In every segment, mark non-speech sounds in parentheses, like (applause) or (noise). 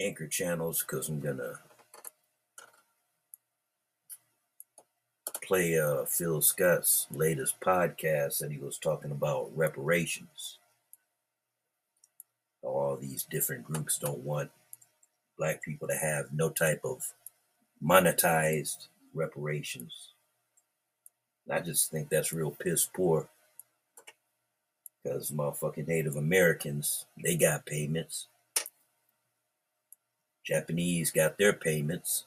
anchor channels because I'm gonna play uh, Phil Scott's latest podcast that he was talking about reparations. All these different groups don't want black people to have no type of monetized reparations. I just think that's real piss poor because motherfucking Native Americans, they got payments. Japanese got their payments.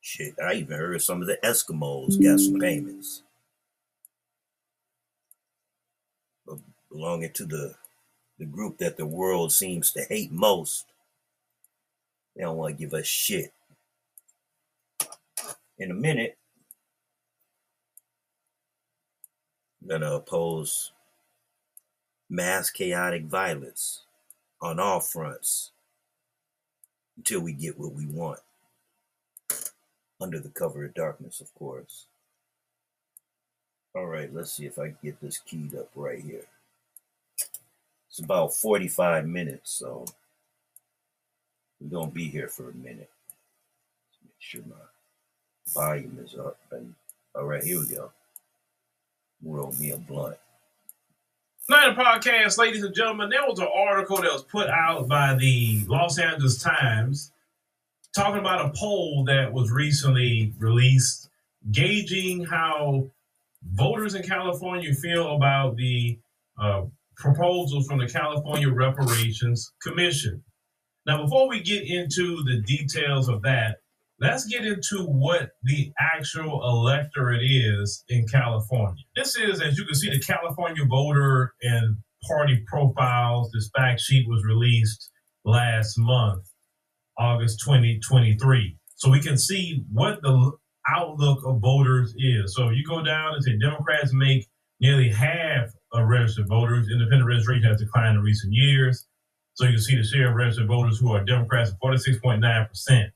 Shit, I even heard some of the Eskimos got some payments. Belonging to the the group that the world seems to hate most. They don't want to give us shit. In a minute, I'm gonna oppose mass chaotic violence on all fronts until we get what we want. Under the cover of darkness, of course. All right, let's see if I can get this keyed up right here. It's about 45 minutes, so we're going to be here for a minute. Let's make sure my volume is up. And all right, here we go. Roll me a blunt. Night podcast, ladies and gentlemen. There was an article that was put out by the Los Angeles Times talking about a poll that was recently released gauging how voters in California feel about the uh, proposals from the California Reparations Commission. Now, before we get into the details of that, let's get into what the actual electorate is in California. This is, as you can see, the California voter and party profiles. This fact sheet was released last month, August 2023. So we can see what the outlook of voters is. So if you go down and say Democrats make nearly half of registered voters. Independent registration has declined in recent years. So you can see the share of registered voters who are Democrats 46.9%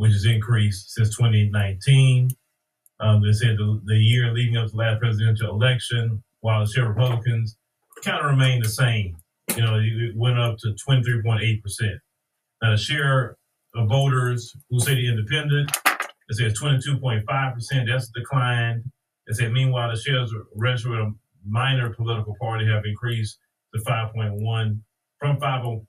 which has increased since 2019. Um, they said the, the year leading up to the last presidential election, while the share of Republicans kind of remained the same. You know, it went up to 23.8%. Now, the share of voters who say the independent, it says 22.5%. That's declined. It said, meanwhile, the shares of registered with a minor political party have increased to 5.1 from 5.1%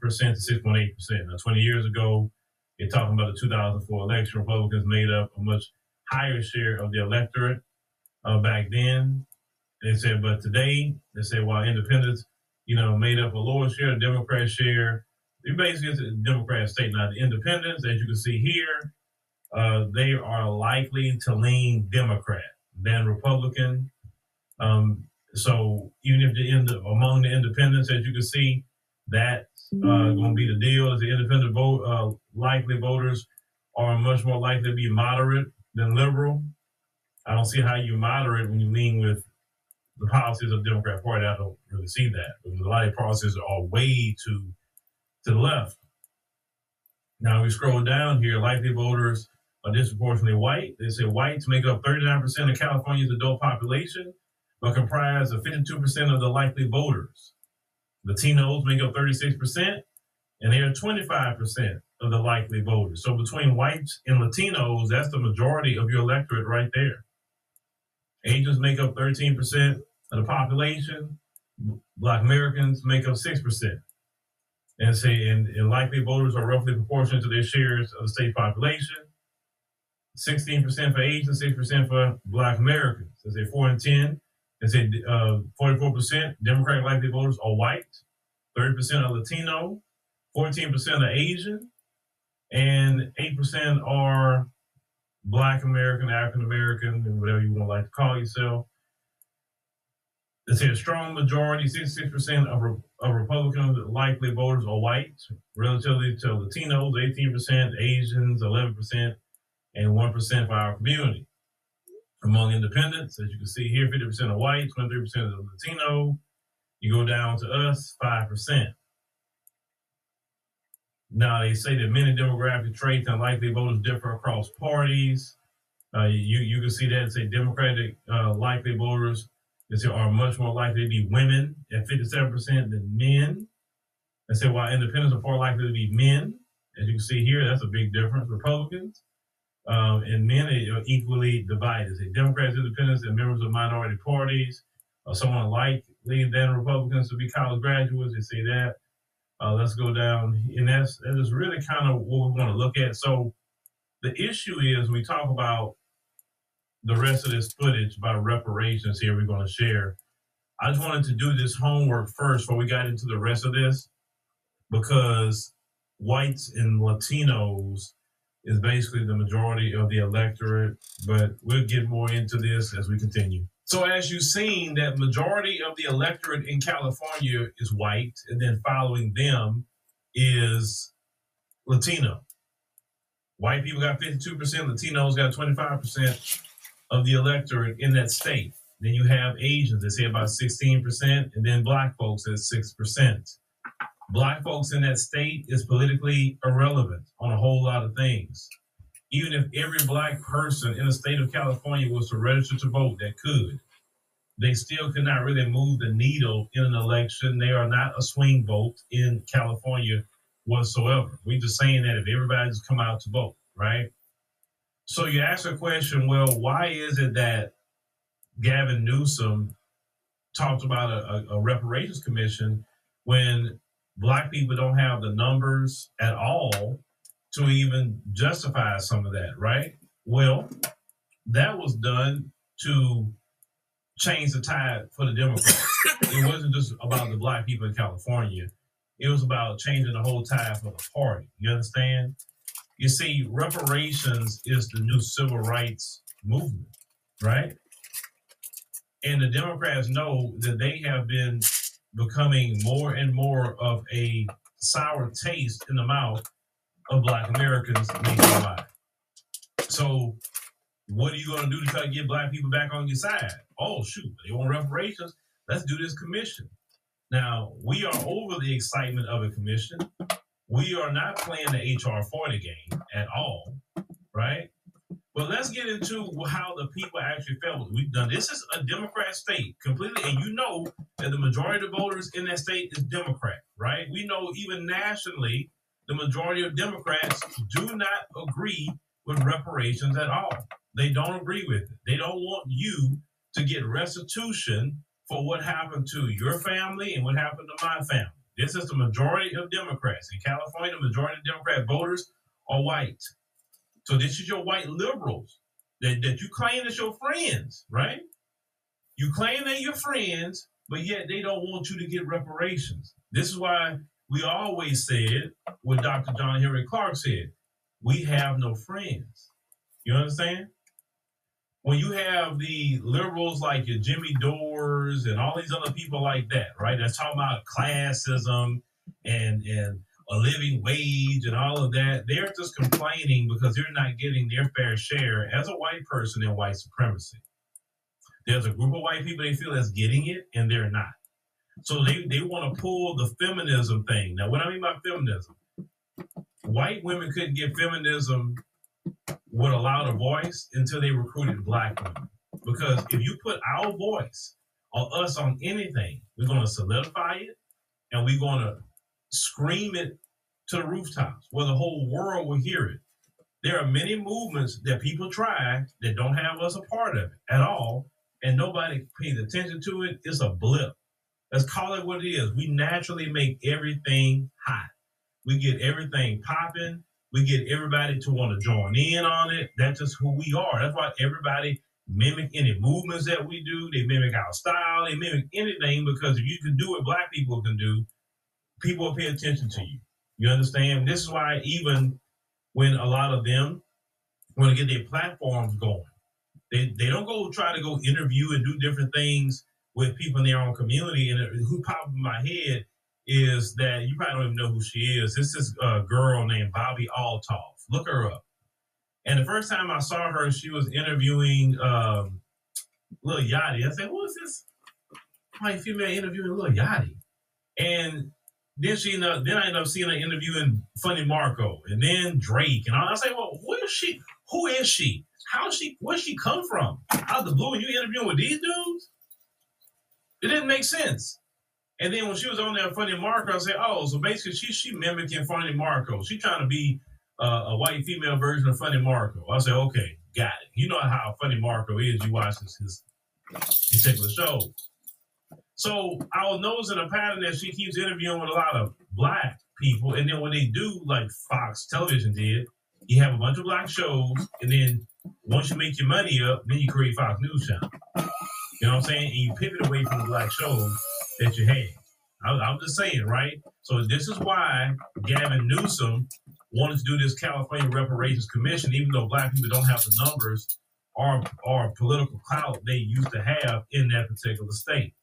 to 6.8%. Now, 20 years ago, they're talking about the 2004 election. Republicans made up a much higher share of the electorate uh, back then. They said, but today, they said, while independents, you know, made up a lower share, Democrat share, it basically it's a Democrat state. Now, the independents, as you can see here, uh, they are likely to lean Democrat than Republican. Um, so even if the end among the independents, as you can see, that's uh, going to be the deal. As the independent vote, uh, likely voters are much more likely to be moderate than liberal. I don't see how you moderate when you lean with the policies of the Democrat Party. I don't really see that. Because a lot of policies are way too to the left. Now we scroll down here, likely voters are disproportionately white. They say whites make up 39% of California's adult population, but comprise of 52% of the likely voters. Latinos make up 36%, and they are 25% of the likely voters. So between whites and Latinos, that's the majority of your electorate right there. Asians make up 13% of the population. Black Americans make up 6%. And say, and, and likely voters are roughly proportional to their shares of the state population. 16% for Asians, 6% for Black Americans. They say 4 and 10. They say uh, 44% Democratic likely voters are white, 30% are Latino, 14% are Asian, and 8% are Black American, African American, whatever you want to like to call yourself. Say a strong majority, 66% of, of Republican likely voters are white, relatively to Latinos, 18%, Asians, 11%, and 1% for our community. Among independents, as you can see here, 50% are white, 23% are Latino. You go down to us, 5%. Now, they say that many demographic traits and likely voters differ across parties. Uh, you, you can see that, say Democratic uh, likely voters they are much more likely to be women at 57% than men. They say while independents are more likely to be men, as you can see here, that's a big difference. Republicans um, and men are equally divided. Say Democrats, independents, and members of minority parties, are someone like than Republicans to be college graduates. They say that. Uh, let's go down, and that's that is really kind of what we want to look at. So the issue is we talk about the rest of this footage about reparations here we're going to share. I just wanted to do this homework first before we got into the rest of this because whites and Latinos is basically the majority of the electorate, but we'll get more into this as we continue. So as you've seen, that majority of the electorate in California is white, and then following them is Latino. White people got 52%, Latinos got 25% of the electorate in that state. Then you have Asians, they say about 16%, and then black folks at 6% black folks in that state is politically irrelevant on a whole lot of things. Even if every black person in the state of California was to register to vote that could, they still could not really move the needle in an election. They are not a swing vote in California whatsoever. We're just saying that if everybody just come out to vote, right? So you ask a question, well, why is it that Gavin Newsom talked about a, a, a reparations commission when black people don't have the numbers at all to even justify some of that, right? Well, that was done to change the tide for the Democrats. it wasn't just about the black people in California. It was about changing the whole tide for the party. You understand? You see, reparations is the new civil rights movement, right? And the Democrats know that they have been becoming more and more of a sour taste in the mouth of Black Americans nationwide. So, what are you going to do to try to get Black people back on your side? Oh, shoot, they want reparations. Let's do this commission. Now, we are over the excitement of a commission. We are not playing the HR 40 game at all, right? But let's get into how the people actually felt. We've done this is a Democrat state completely, and you know that the majority of voters in that state is Democrat, right? We know even nationally, the majority of Democrats do not agree with reparations at all. They don't agree with it. They don't want you to get restitution for what happened to your family and what happened to my family. This is the majority of Democrats. In California, the majority of Democrat voters are white. So this is your white liberals that, that you claim as your friends, right? You claim they're your friends, but yet they don't want you to get reparations. This is why we always said what Dr. John Henrik Clarke said, we have no friends. You understand? When you have the liberals like your Jimmy Dores and all these other people like that, right? That's talking about classism and and a living wage and all of that. They're just complaining because they're not getting their fair share as a white person in white supremacy. There's a group of white people they feel that's getting it and they're not. So they, they want to pull the feminism thing. Now, what I mean by feminism, white women couldn't get feminism with a louder voice until they recruited black women. Because if you put our voice or us on anything, we're going to solidify it and we're going to scream it to the rooftops where the whole world will hear it. There are many movements that people try that don't have us a part of it at all, and nobody pays attention to it. It's a blip. Let's call it what it is. We naturally make everything hot. We get everything popping. We get everybody to want to join in on it. That's just who we are. That's why everybody mimic any movements that we do. They mimic our style. They mimic anything because if you can do what black people can do, people will pay attention to you. You understand? This is why even when a lot of them want to get their platforms going, they, they don't go try to go interview and do different things with people in their own community. And who popped in my head is that you probably don't even know who she is. This is a girl named Bobbi Althoff. Look her up. And the first time I saw her, she was interviewing um, Lil Yachty. I said, "Who is this white female interviewing Lil Yachty?" And then she ended up, then I ended up seeing her interviewing Funny Marco and then Drake and. I say, well, where is she? Who is she? How is she? Where she come from? Out of the blue, you interviewing with these dudes? It didn't make sense. And then when she was on there, Funny Marco, I said, "Oh, so basically she she mimicking Funny Marco. She trying to be uh, a white female version of Funny Marco." I said, "Okay, got it. You know how Funny Marco is. You watch his, his particular show. So I was noticing a pattern that she keeps interviewing with a lot of black people, and then when they do, like Fox Television did, you have a bunch of black shows, and then once you make your money up, then you create Fox News Channel. You know what I'm saying? And you pivot away from the black shows that you had. I, am just saying, right? So this is why Gavin Newsom wanted to do this California Reparations Commission, even though black people don't have the numbers or, or political clout they used to have in that particular state.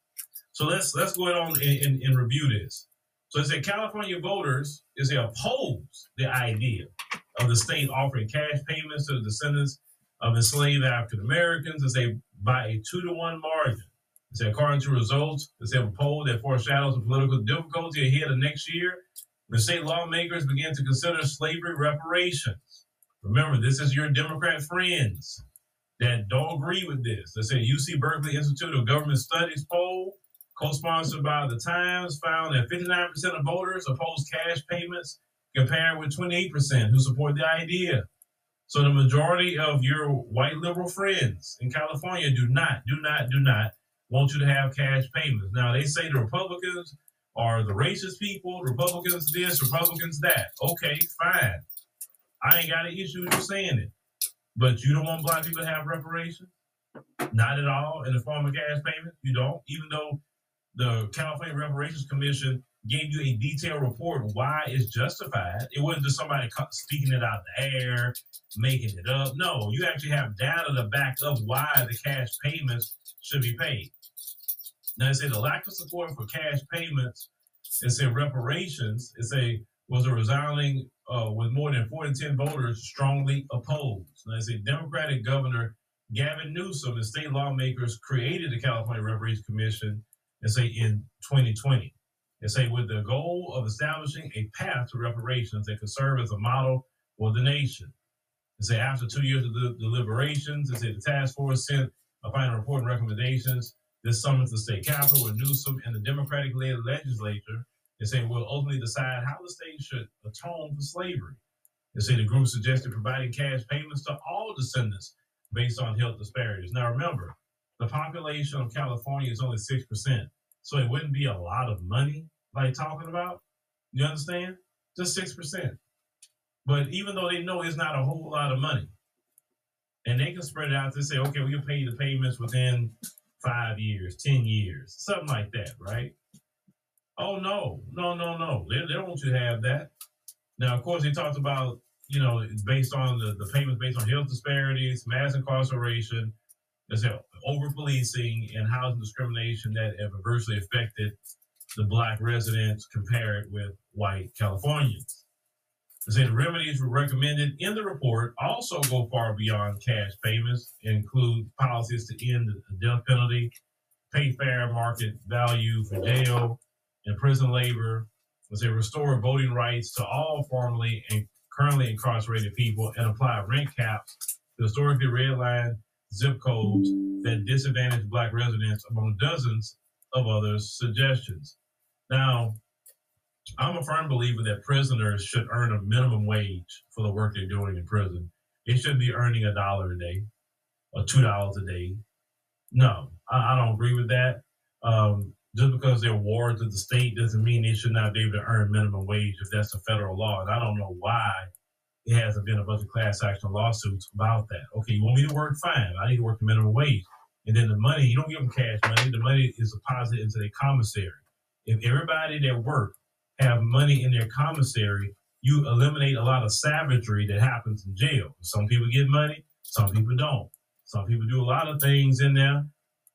So let's let's go on and, and, and review this. So it said California voters is they oppose the idea of the state offering cash payments to the descendants of enslaved African Americans as they by a two to one margin. It said according to results, it said a poll that foreshadows the political difficulty ahead of next year when state lawmakers begin to consider slavery reparations. Remember, this is your Democrat friends that don't agree with this. They said UC Berkeley Institute of Government Studies poll co-sponsored by the Times, found that 59% of voters oppose cash payments, compared with 28% who support the idea. So the majority of your white liberal friends in California do not, do not, do not want you to have cash payments. Now they say the Republicans are the racist people, Republicans this, Republicans that. Okay, fine. I ain't got an issue with you saying it. But you don't want black people to have reparations? Not at all in the form of cash payments. You don't, even though the California Reparations Commission gave you a detailed report why it's justified. It wasn't just somebody speaking it out the air, making it up. No, you actually have data to back up why the cash payments should be paid. Now, it said the lack of support for cash payments, it said reparations, it say was a resounding, uh, with more than four in 10 voters strongly opposed. Now, it said Democratic Governor Gavin Newsom and state lawmakers created the California Reparations Commission and say in 2020. And say with the goal of establishing a path to reparations that could serve as a model for the nation. And say after two years of deliberations, and say the task force sent a final report and recommendations this summer to the state capitol where Newsom and the Democratic-led legislature and say will ultimately decide how the state should atone for slavery. They say the group suggested providing cash payments to all descendants based on health disparities. Now remember, the population of California is only 6%. So it wouldn't be a lot of money like talking about. You understand? Just 6%. But even though they know it's not a whole lot of money, and they can spread it out to say, okay, we can pay the payments within five years, 10 years, something like that, right? Oh, no, no, no, no. They, they don't want you to have that. Now, of course, they talked about, you know, based on the, the payments based on health disparities, mass incarceration, there's over policing and housing discrimination that have adversely affected the black residents compared with white Californians. They say the remedies recommended in the report also go far beyond cash payments, include policies to end the death penalty, pay fair market value for jail and prison labor. They say restore voting rights to all formerly and currently incarcerated people and apply rent caps to historically redlined zip codes that disadvantage black residents among dozens of other suggestions. Now, I'm a firm believer that prisoners should earn a minimum wage for the work they're doing in prison. They shouldn't be earning a dollar a day or two dollars a day. No, I, I, don't agree with that. Um, just because they're wards of the state doesn't mean they should not be able to earn minimum wage if that's a federal law. And I don't know why it hasn't been a bunch of class action lawsuits about that. Okay, you want me to work? Fine. I need to work the minimum wage. And then the money, you don't give them cash money. The money is deposited into their commissary. If everybody that work have money in their commissary, you eliminate a lot of savagery that happens in jail. Some people get money, some people don't. Some people do a lot of things in there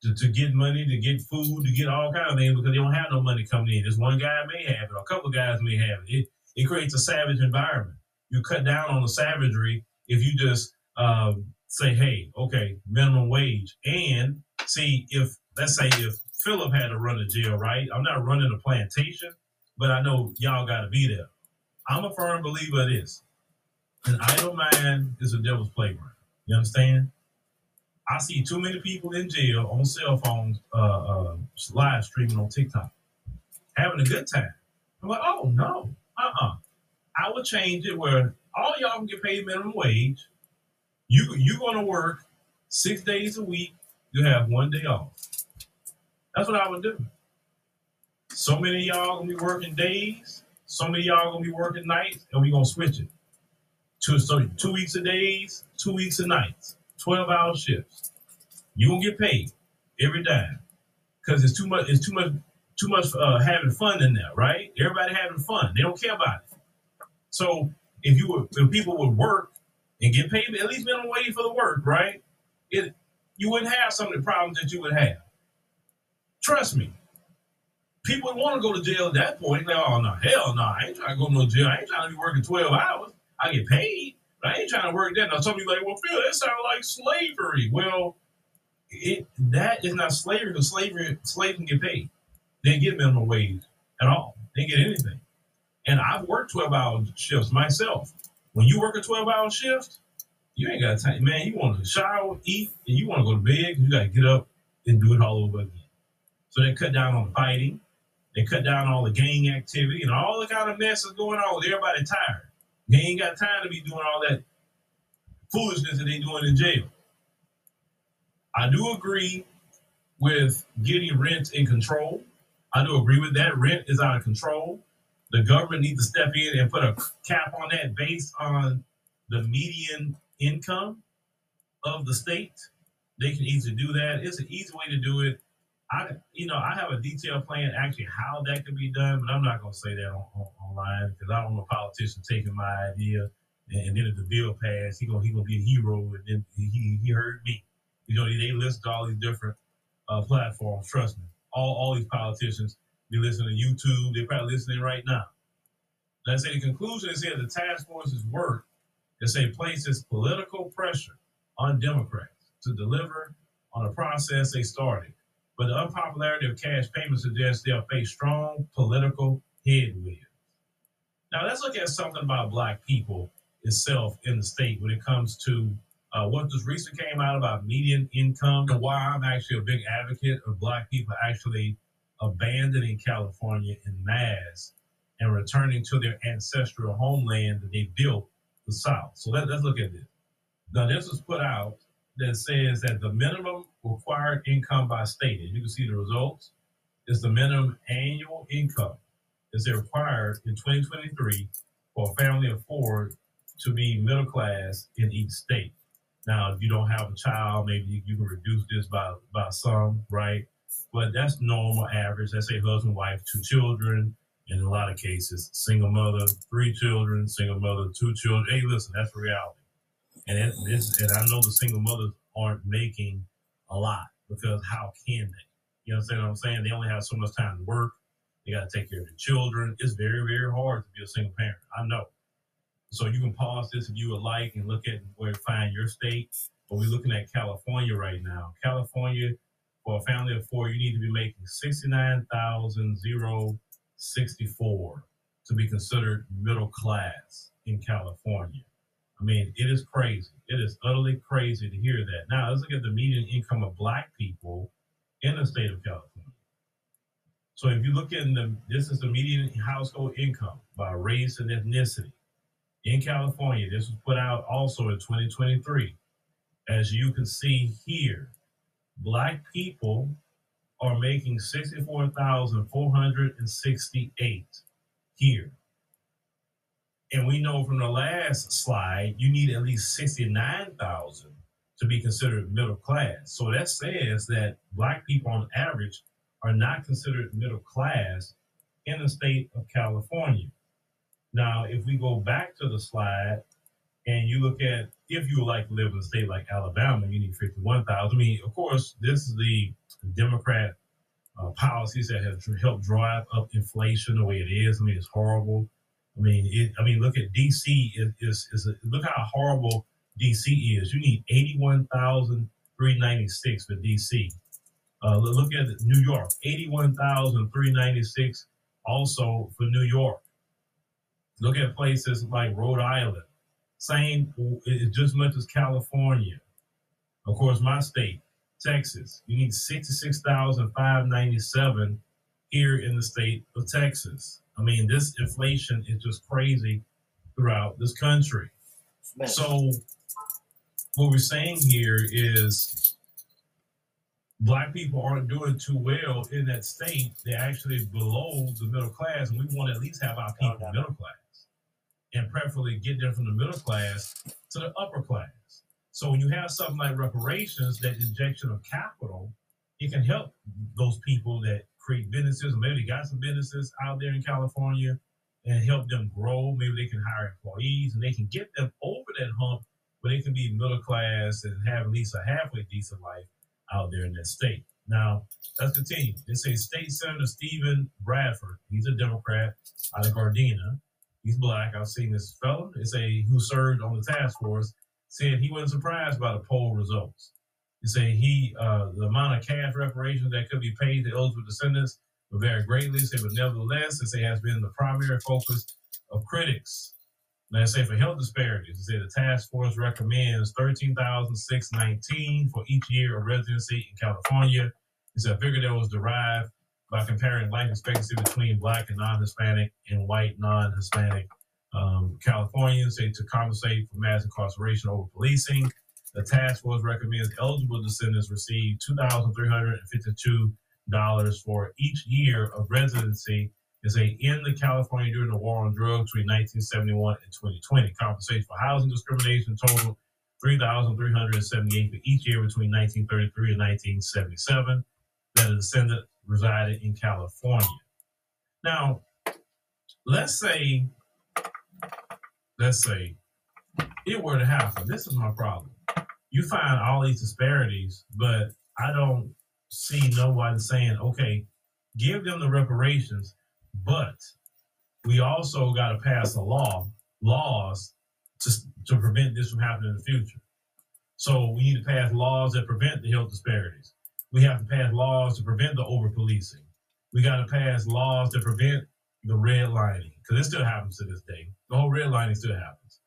to, to get money, to get food, to get all kind of things because they don't have no money coming in. This one guy may have it, or a couple guys may have it. It, it creates a savage environment you cut down on the savagery if you just um, say, hey, okay, minimum wage. And see, if let's say if Philip had to run the jail, right? I'm not running a plantation, but I know y'all got to be there. I'm a firm believer of this. An idle mind is a devil's playground. You understand? I see too many people in jail on cell phones, uh, uh, live streaming on TikTok. having a good time. I'm like, oh no, uh-uh. I would change it where all y'all can get paid minimum wage. You you gonna work six days a week. You have one day off. That's what I would do. So many y'all gonna be working days. So many y'all gonna be working nights, and we gonna switch it. Two so two weeks of days, two weeks of nights, twelve hour shifts. You gonna get paid every dime because it's too much. It's too much. Too much uh, having fun in there, right? Everybody having fun. They don't care about it. So if you if people would work and get paid at least minimum wage for the work, right? It you wouldn't have some of the problems that you would have. Trust me. People would want to go to jail at that point. Like, oh no, hell no, I ain't trying to go to no jail. I ain't trying to be working twelve hours. I get paid, but I ain't trying to work that. Now some people like, well, Phil, that sounds like slavery. Well, it that is not slavery because slavery slaves can get paid. They didn't get minimum wage at all. They didn't get anything. And I've worked 12 hour shifts myself. When you work a 12 hour shift, you ain't got time. Man, you want to shower, eat, and you want to go to bed. You got to get up and do it all over again. So they cut down on the fighting. They cut down all the gang activity and all the kind of mess is going on with everybody tired. They ain't got time to be doing all that foolishness that they doing in jail. I do agree with getting rent in control. I do agree with that. Rent is out of control. The government needs to step in and put a cap on that based on the median income of the state. They can easily do that. It's an easy way to do it. I, you know, I have a detailed plan actually how that could be done, but I'm not going to say that on, on, online because I don't want a politician taking my idea and, and then if the bill passed, he gonna he gonna be a hero, and then he he heard me. You know, they list all these different uh, platforms. Trust me, all all these politicians be listening to YouTube. They're probably listening right now. Let's say the conclusion is here the task force's work is say places political pressure on Democrats to deliver on a process they started. But the unpopularity of cash payments suggests they'll face strong political headwinds. Now let's look at something about black people itself in the state when it comes to uh, what just recently came out about median income and why I'm actually a big advocate of black people actually abandoning California in mass and returning to their ancestral homeland that they built, the South. So let, us look at this. Now, this was put out that says that the minimum required income by state, and you can see the results, is the minimum annual income is required in 2023 for a family of four to be middle class in each state. Now, if you don't have a child, maybe you, you can reduce this by, by some, right? But that's normal average. Let's say husband, wife, two children. In a lot of cases, single mother, three children, single mother, two children. Hey, listen, that's reality. And it, this, and I know the single mothers aren't making a lot because how can they? You know what I'm saying? They only have so much time to work. They got to take care of the children. It's very, very hard to be a single parent. I know. So you can pause this if you would like and look at where find your state. But we're looking at California right now. California, for a family of four, you need to be making sixty-nine thousand zero sixty-four to be considered middle class in California. I mean, it is crazy. It is utterly crazy to hear that. Now, let's look at the median income of black people in the state of California. So if you look at the, this is the median household income by race and ethnicity in California. This was put out also in 2023. As you can see here, black people are making 64,468 here. And we know from the last slide, you need at least 69,000 to be considered middle class. So that says that black people on average are not considered middle class in the state of California. Now, if we go back to the slide and you look at if you like to live in a state like Alabama, you need 51,000. I mean, of course, this is the Democrat uh, policies that have helped drive up inflation the way it is. I mean, it's horrible. I mean, it, I mean, look at DC. It, is, is a, look how horrible DC is. You need 81,396 for DC. Uh, look at New York, 81,396 also for New York. Look at places like Rhode Island, same just much as California. Of course, my state, Texas, you need 66,597 here in the state of Texas. I mean, this inflation is just crazy throughout this country. Man, So, what we're saying here is black people aren't doing too well in that state. They're actually below the middle class, and we want to at least have our people middle class and preferably get them from the middle class to the upper class. So, when you have something like reparations, that injection of capital, it can help those people that create businesses, or maybe they got some businesses out there in California and help them grow. Maybe they can hire employees and they can get them over that hump where they can be middle class and have at least a halfway decent life out there in that state. Now, let's continue. They say State Senator Steven Bradford, he's a Democrat out of Gardena. He's black. I've seen this fella. They say who served on the task force said he wasn't surprised by the poll results. They say he uh, the amount of cash reparations that could be paid to eligible descendants will vary greatly. Say, but nevertheless, they say has been the primary focus of critics. Now, they say for health disparities, they say the task force recommends thirteen thousand six nineteen for each year of residency in California. It's a figure that was derived by comparing life expectancy between black and non-Hispanic and white non-Hispanic um, Californians, say to compensate for mass incarceration over policing. The task force recommends eligible descendants receive two thousand three hundred and fifty-two dollars for each year of residency is a in the California during the war on drugs between 1971 and 2020. Compensation for housing discrimination totaled 3,378 for each year between 1933 and 1977 that a descendant resided in California. Now, let's say, let's say it were to happen. This is my problem. You find all these disparities, but I don't see nobody saying, okay, give them the reparations, but we also got to pass a law, laws to, to prevent this from happening in the future. So we need to pass laws that prevent the health disparities. We have to pass laws to prevent the over policing. We got to pass laws to prevent the redlining because it still happens to this day. The whole redlining still happens.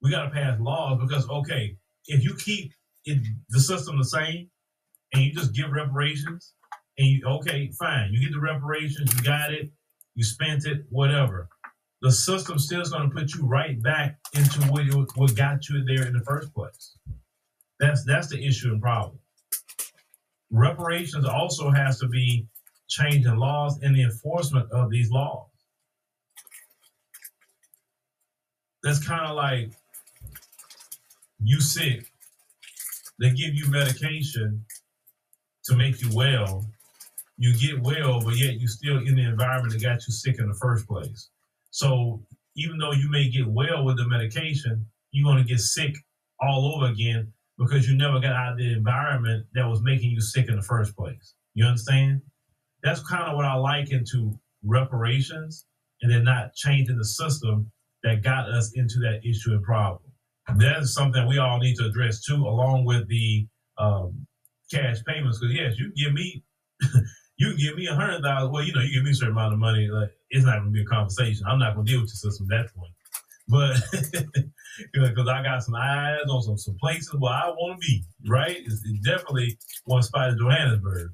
We got to pass laws because okay, if you keep it, the system the same and you just give reparations and you okay, fine, you get the reparations, you got it, you spent it, whatever. The system still is going to put you right back into what, what got you there in the first place. That's that's the issue and problem. Reparations also has to be changing laws and the enforcement of these laws. That's kind of like you sick, they give you medication to make you well. You get well, but yet you still in the environment that got you sick in the first place. So even though you may get well with the medication, you're going to get sick all over again because you never got out of the environment that was making you sick in the first place. You understand? That's kind of what I liken to reparations and then not changing the system that got us into that issue and problem. That is something we all need to address too, along with the um, cash payments. Because yes, you give me, (laughs) you give me a hundred. Well, you know, you give me a certain amount of money. Like it's not going to be a conversation. I'm not going to deal with your system at that point. But (laughs) because I got some eyes on some some places where I want to be, right? It's, it's definitely one spot in Johannesburg.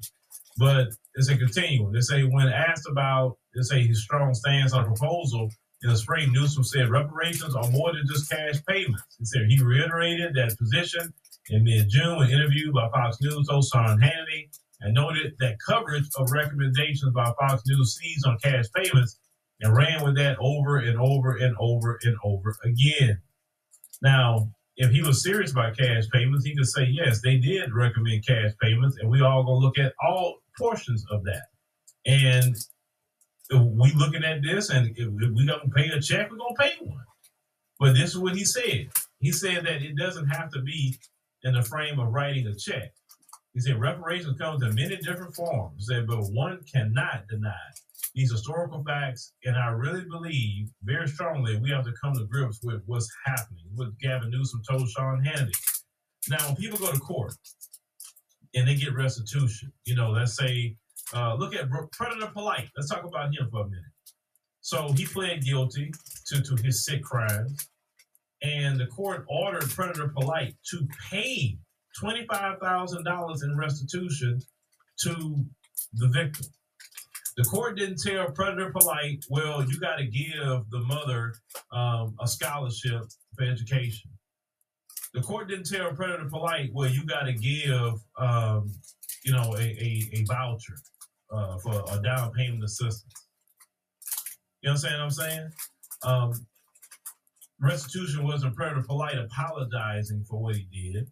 But it's a continuum. They say when asked about, they say his strong stance on proposal in the spring, Newsom said reparations are more than just cash payments. He said he reiterated that position in mid-June, when interviewed by Fox News host Sean Hannity, and noted that coverage of recommendations by Fox News seized on cash payments and ran with that over and over and over and over again. Now, if he was serious about cash payments, he could say, yes, they did recommend cash payments, and we all gonna look at all portions of that. And we looking at this, and if we gonna pay a check, we're gonna pay one. But this is what he said. He said that it doesn't have to be in the frame of writing a check. He said reparations comes in many different forms. He said, but one cannot deny these historical facts, and I really believe very strongly we have to come to grips with what's happening. What Gavin Newsom told Sean Hannity. Now, when people go to court and they get restitution, you know, let's say, uh, look at Predator Polite. Let's talk about him for a minute. So he pled guilty to, to his sick crimes, and the court ordered Predator Polite to pay $25,000 in restitution to the victim. The court didn't tell Predator Polite, well, you got to give the mother um, a scholarship for education. The court didn't tell Predator Polite, well, you got to give, um, you know, a, a, a voucher uh, for a down payment assistance. You understand what I'm saying? Um, restitution wasn't Predator Polite apologizing for what he did.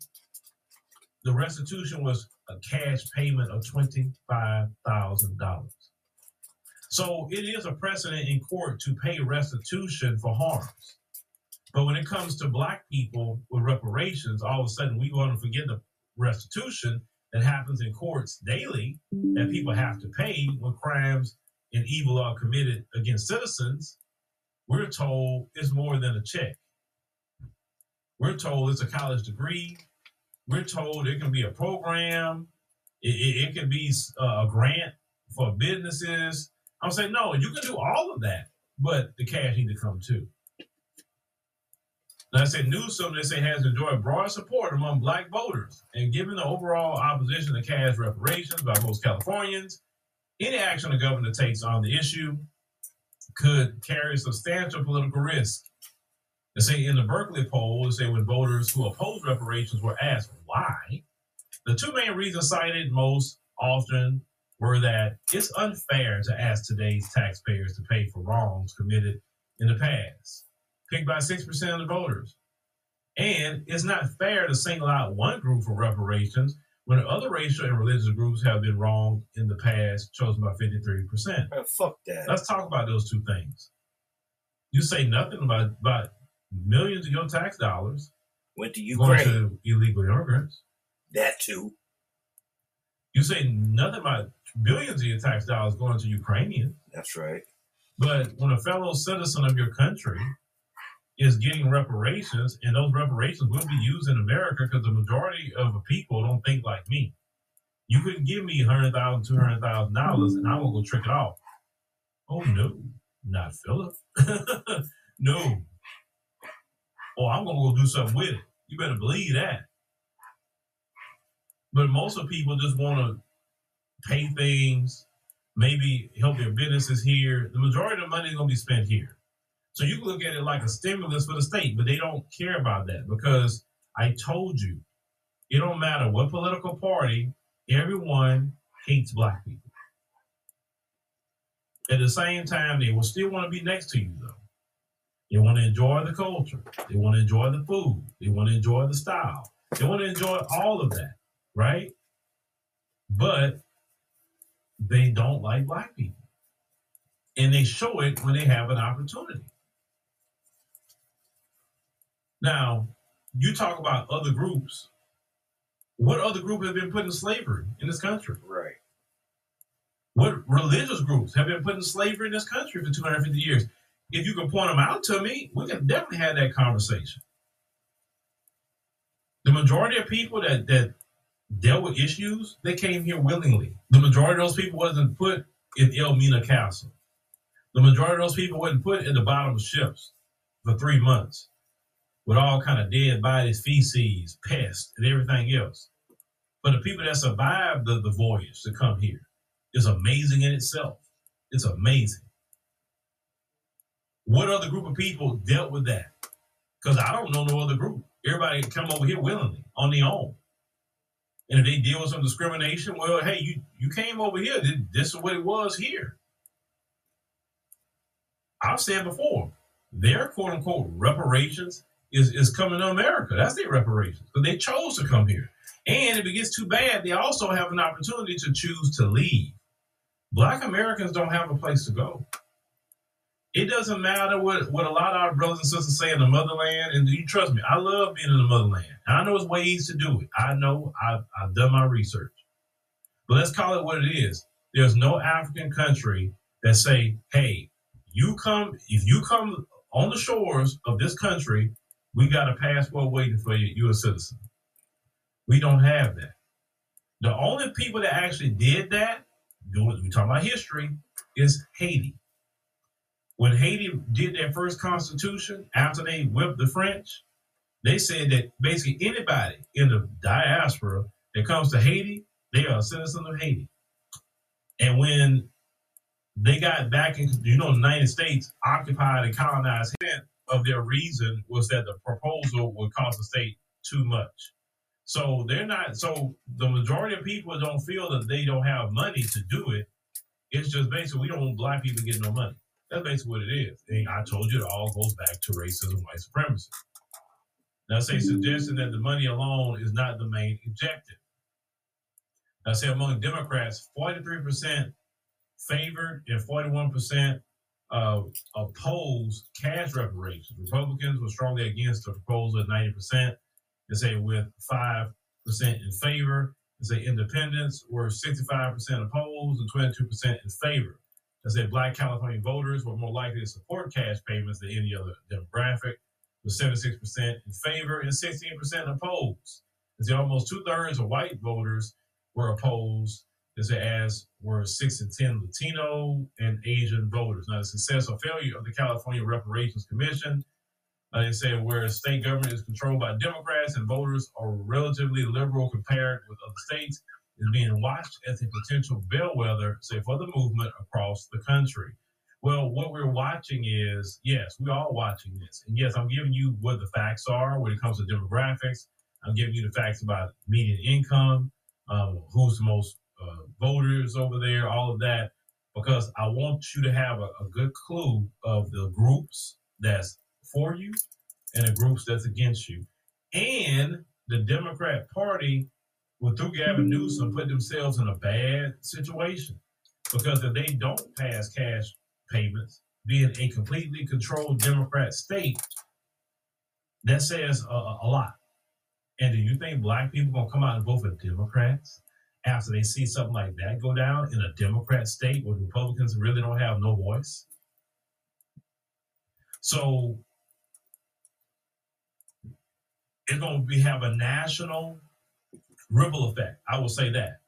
The restitution was a cash payment of $25,000. So it is a precedent in court to pay restitution for harms. But when it comes to black people with reparations, all of a sudden we want to forget the restitution that happens in courts daily that people have to pay when crimes and evil are committed against citizens. We're told it's more than a check. We're told it's a college degree. We're told it can be a program. It, it, it can be uh, a grant for businesses. I'm saying, no, you can do all of that, but the cash need to come too. Now, I said Newsom, they say, has enjoyed broad support among black voters. And given the overall opposition to cash reparations by most Californians, any action the governor takes on the issue could carry substantial political risk. They say in the Berkeley poll, they say when voters who oppose reparations were asked why, the two main reasons cited most often were that it's unfair to ask today's taxpayers to pay for wrongs committed in the past, picked by 6% of the voters. And it's not fair to single out one group for reparations when other racial and religious groups have been wronged in the past, chosen by 53%. Man, fuck that. Let's talk about those two things. You say nothing about, about millions of your tax dollars Went to Ukraine. going to illegal immigrants. that too. You say nothing about billions of your tax dollars going to Ukrainian. That's right. But when a fellow citizen of your country is getting reparations, and those reparations will be used in America because the majority of the people don't think like me. You couldn't give me $100,000, $200,000 and I'm going to go trick it off. Oh, no, not Philip. (laughs) no. Oh, I'm going to go do something with it. You better believe that. But most of people just want to pay things, maybe help their businesses here. The majority of the money is going to be spent here. So you can look at it like a stimulus for the state, but they don't care about that because I told you, it don't matter what political party, everyone hates black people. At the same time, they will still want to be next to you, though. They want to enjoy the culture. They want to enjoy the food. They want to enjoy the style. They want to enjoy all of that, right? But they don't like black people. And they show it when they have an opportunity. Now, you talk about other groups. What other group have been put in slavery in this country? Right. What religious groups have been put in slavery in this country for 250 years? If you can point them out to me, we can definitely have that conversation. The majority of people that, that dealt with issues, they came here willingly. The majority of those people wasn't put in Elmina Castle. The majority of those people wasn't put in the bottom of ships for three months with all kind of dead bodies, feces, pests, and everything else. But the people that survived the, the voyage to come here is amazing in itself. It's amazing. What other group of people dealt with that? Because I don't know no other group. Everybody come over here willingly on their own. And if they deal with some discrimination, well, hey, you you came over here. This, is what it was here. I've said before, their quote unquote reparations is, is coming to America. That's their reparations. But they chose to come here. And if it gets too bad, they also have an opportunity to choose to leave. Black Americans don't have a place to go. It doesn't matter what, what a lot of our brothers and sisters say in the motherland. And you trust me, I love being in the motherland. And I know there's ways to do it. I know I've, I've done my research. But let's call it what it is. There's no African country that say, hey, you come, if you come on the shores of this country, we got a passport waiting for you. You're a citizen. We don't have that. The only people that actually did that, we talk about history, is Haiti. When Haiti did their first constitution after they whipped the French, they said that basically anybody in the diaspora that comes to Haiti, they are a citizen of Haiti. And when they got back in, you know, the United States occupied and colonized. Of their reason was that the proposal would cost the state too much. So they're not, so the majority of people don't feel that they don't have money to do it. It's just basically, we don't want black people to get no money. That's basically what it is. And I told you it all goes back to racism, white supremacy. Now, say suggesting that the money alone is not the main objective. Now, say among Democrats, 43% favored and 41% uh, opposed cash reparations. Republicans were strongly against the proposal at 90%. They say with 5% in favor. They say independents were 65% opposed and 22% in favor. They said black California voters were more likely to support cash payments than any other demographic, with 76% in favor and 16% opposed. They say almost two thirds of white voters were opposed as were six and ten Latino and Asian voters. Now, the success or failure of the California Reparations Commission, uh, they said, where state government is controlled by Democrats and voters are relatively liberal compared with other states, is being watched as a potential bellwether, say, for the movement across the country. Well, what we're watching is, yes, we're all watching this. And yes, I'm giving you what the facts are when it comes to demographics. I'm giving you the facts about median income, um, who's the most uh, voters over there, all of that, because I want you to have a, a good clue of the groups that's for you and the groups that's against you. And the Democrat Party, with through Gavin Newsom, put themselves in a bad situation because if they don't pass cash payments, being a completely controlled Democrat state, that says a, a lot. And do you think black people gonna come out and vote for Democrats? after they see something like that go down in a Democrat state where Republicans really don't have no voice. So it's to be have a national ripple effect. I will say that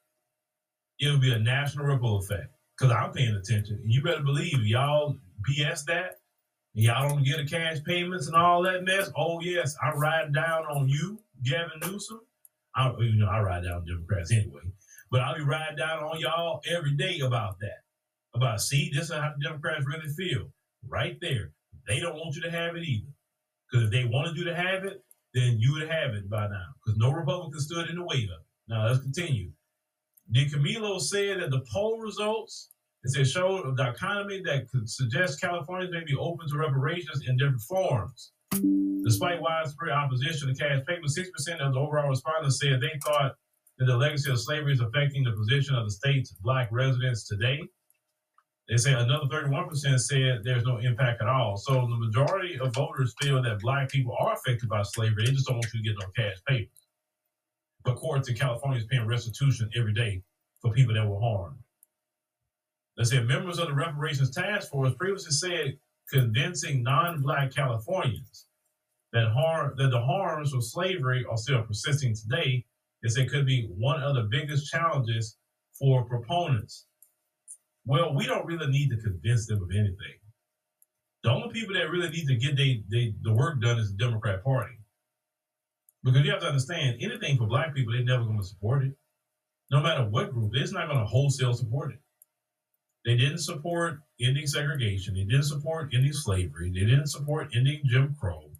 it'll be a national ripple effect because I'm paying attention. And you better believe y'all BS that. Y'all don't get a cash payments and all that mess. Oh yes, I ride down on you, Gavin Newsom. I, you know, I ride down Democrats anyway. But I'll be riding down on y'all every day about that. About, see, this is how the Democrats really feel. Right there. They don't want you to have it either. Because if they wanted you to have it, then you would have it by now. Because no Republican stood in the way of it. Now, let's continue. DiCamillo say that the poll results it said show of dichotomy that could suggest Californians may be open to reparations in different forms. Despite widespread opposition to cash payments, 6% of the overall respondents said they thought that the legacy of slavery is affecting the position of the state's black residents today. They say another 31% said there's no impact at all. So the majority of voters feel that black people are affected by slavery. They just don't want you to get no cash payments. But courts in California is paying restitution every day for people that were harmed. They say members of the reparations task force previously said convincing non-black Californians that harm that the harms of slavery are still persisting today is it could be one of the biggest challenges for proponents. Well, we don't really need to convince them of anything. The only people that really need to get they, they, the work done is the Democrat Party. Because you have to understand, anything for black people, they're never going to support it. No matter what group, it's not going to wholesale support it. They didn't support ending segregation. They didn't support ending slavery. They didn't support ending Jim Crow.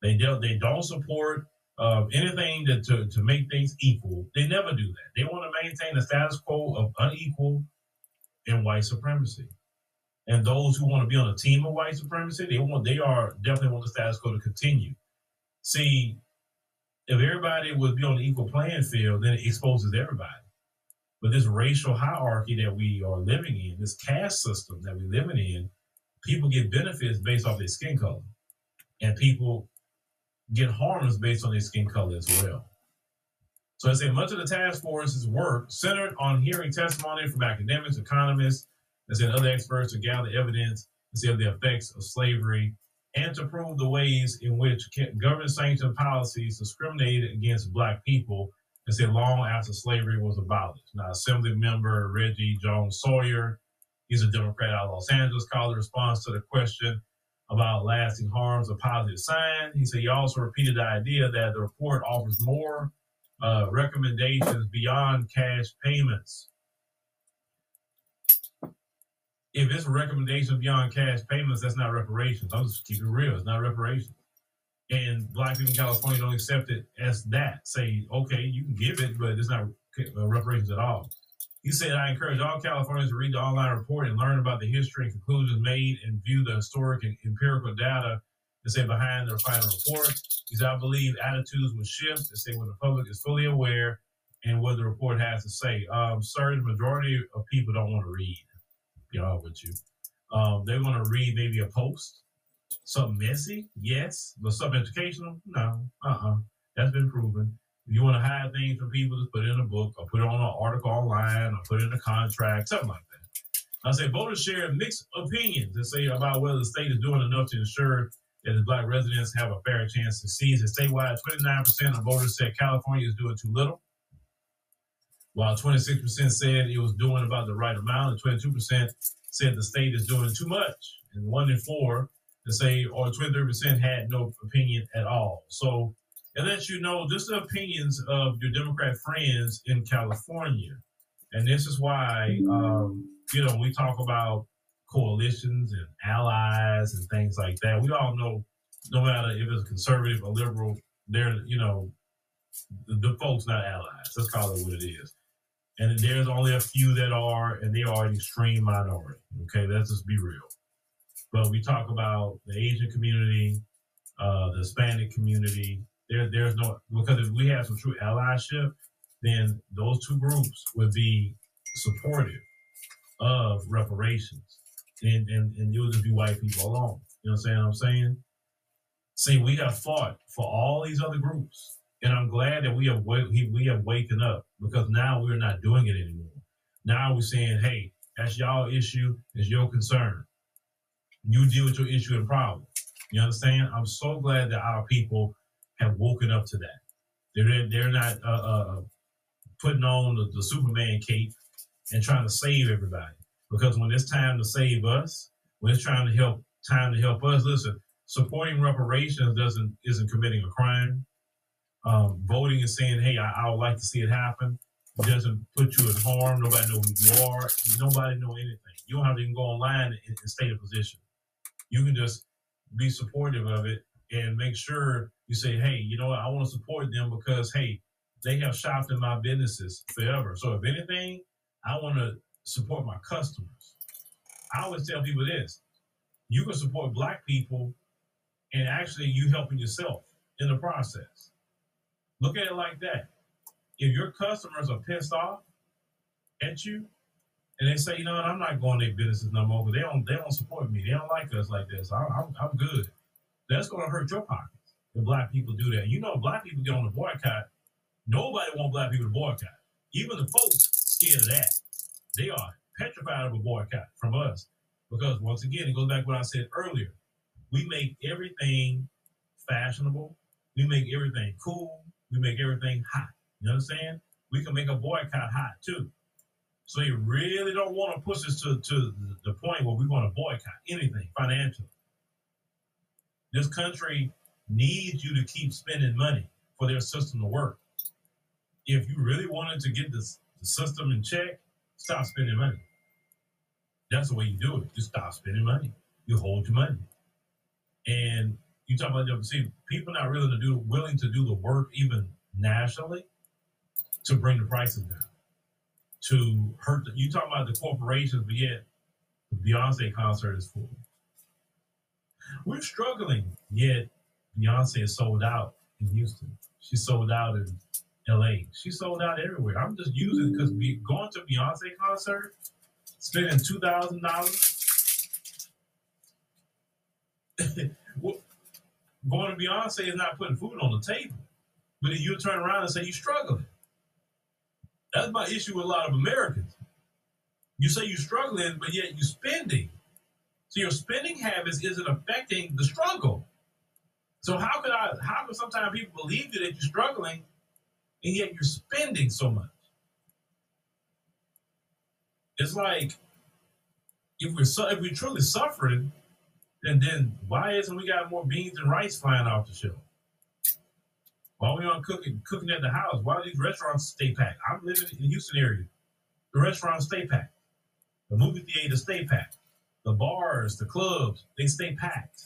They, don't, they don't support of anything to, to, to make things equal. They never do that. They want to maintain the status quo of unequal and white supremacy. And those who want to be on a team of white supremacy, they want they are definitely want the status quo to continue. See, if everybody would be on the equal playing field, then it exposes everybody. But this racial hierarchy that we are living in, this caste system that we're living in, people get benefits based off their skin color. And people get harms based on their skin color as well. So I say much of the task force's work centered on hearing testimony from academics, economists, and other experts to gather evidence to see of the effects of slavery and to prove the ways in which government sanctioned policies discriminated against black people and say long after slavery was abolished. Now, Assembly member Reggie Jones Sawyer, he's a Democrat out of Los Angeles, called the response to the question about lasting harms a positive sign. He said he also repeated the idea that the report offers more uh, recommendations beyond cash payments. if it's a recommendation beyond cash payments, that's not reparations. I'm just keeping it real. It's not reparations. And black people in California don't accept it as that. Say, okay, you can give it, but it's not uh, reparations at all. He said, I encourage all Californians to read the online report and learn about the history and conclusions made and view the historic and empirical data that say behind their final report. He said, I believe attitudes will shift and say when the public is fully aware and what the report has to say. Um, sir, the majority of people don't want to read be honest with you. Um, they want to read maybe a post, something messy, yes, but something educational, no, uh-uh. That's been proven. If you want to hide things from people, just put it in a book or put it on an article online or put it in a contract, something like that. I say voters share mixed opinions and say about whether the state is doing enough to ensure that the black residents have a fair chance to seize it. Statewide, 29% of voters said California is doing too little while 26% said it was doing about the right amount, and 22% said the state is doing too much, and one in four to say, or 23% had no opinion at all. So it lets you know just the opinions of your Democrat friends in California. And this is why, um, you know, we talk about coalitions and allies and things like that. We all know, no matter if it's conservative or liberal, they're, you know, the, the folks not allies. Let's call it what it is and there's only a few that are, and they are an extreme minority. Okay, let's just be real. But we talk about the Asian community, uh, the Hispanic community. There, there's no because if we have some true allyship, then those two groups would be supportive of reparations, and and, and it would just be white people alone. You know what I'm saying? I'm saying. See, we have fought for all these other groups and I'm glad that we have we have waken up because now we're not doing it anymore. Now we're saying, hey, that's y'all issue, it's your concern. You deal with your issue and problem. You understand? I'm so glad that our people have woken up to that. They're they're not uh, uh, putting on the, the Superman cape and trying to save everybody. Because when it's time to save us, when it's trying to help, time to help us. Listen, supporting reparations doesn't isn't committing a crime um, voting and saying, "Hey, I, I, would like to see it happen." Doesn't put you in harm. Nobody know who you are. Nobody know anything. You don't have to even go online and, and state a position. You can just be supportive of it and make sure you say, "Hey, you know what? I want to support them because hey, they have shopped in my businesses forever. So if anything, I want to support my customers." I always tell people this: you can support Black people, and actually, you helping yourself in the process Look at it like that. If your customers are pissed off at you and they say, you know what, I'm not going to their businesses no more because they don't, they don't support me. They don't like us like this. I'm, I'm, I'm good. That's going to hurt your pockets if black people do that. You know, black people get on the boycott. Nobody want black people to boycott. Even the folks scared of that. They are petrified of a boycott from us because once again, it goes back to what I said earlier. We make everything fashionable. We make everything cool we make everything hot. You understand? We can make a boycott hot too. So you really don't want to push us to, to the point where we want to boycott anything financially. This country needs you to keep spending money for their system to work. If you really wanted to get this, the system in check, stop spending money. That's the way you do it. You stop spending money. You hold your money. And you talk about see people not really to do willing to do the work even nationally to bring the prices down. To hurt the, you talk about the corporations, but yet the Beyonce concert is full. We're struggling, yet Beyonce is sold out in Houston. She's sold out in LA. She sold out everywhere. I'm just using because going to Beyonce concert, spending two thousand dollars. (laughs) going to Beyonce is not putting food on the table. But then you turn around and say you're struggling. That's my issue with a lot of Americans. You say you're struggling, but yet you're spending. So your spending habits isn't affecting the struggle. So how could I how could sometimes people believe you that you're struggling and yet you're spending so much? It's like if we're su- if we're truly suffering, and then why isn't we got more beans and rice flying off the shelf? Why are we on cooking cooking at the house? Why do these restaurants stay packed? I'm living in the Houston area. The restaurants stay packed. The movie theater stay packed. the bars, the clubs, they stay packed.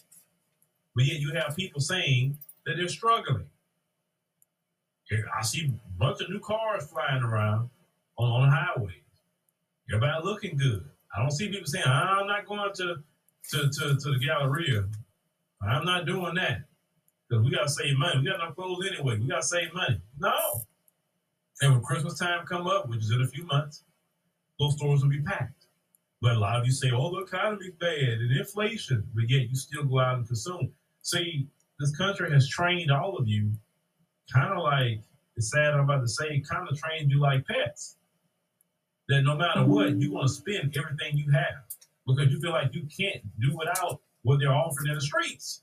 But yet you have people saying that they're struggling. I see a bunch of new cars flying around on, on the highways. Everybody looking good. I don't see people saying, I'm not going to, to, to, to the Galleria. I'm not doing that. Because we got to save money. We got no clothes anyway. We got to save money. No. And when Christmas time come up, which is in a few months, those stores will be packed. But a lot of you say, oh, the economy's bad and inflation, but yet you still go out and consume. See, this country has trained all of you kind of like, it's sad I'm about to say, kind of trained you like pets. That no matter mm-hmm. what, you want to spend everything you have because you feel like you can't do without what they're offering in the streets.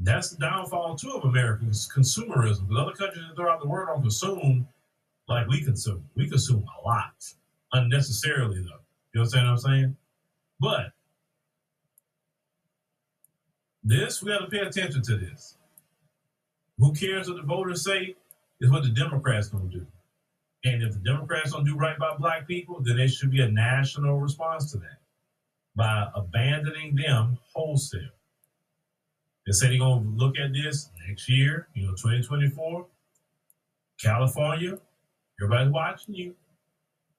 That's the downfall too of Americans consumerism. Because other countries throughout the world don't consume like we consume. We consume a lot unnecessarily, though. You know what I'm saying? But this, we got to pay attention to this. Who cares what the voters say? Is what the Democrats gonna do. And if the Democrats don't do right by black people, then there should be a national response to that by abandoning them wholesale. They say they're gonna look at this next year, you know, 2024. California, everybody's watching you.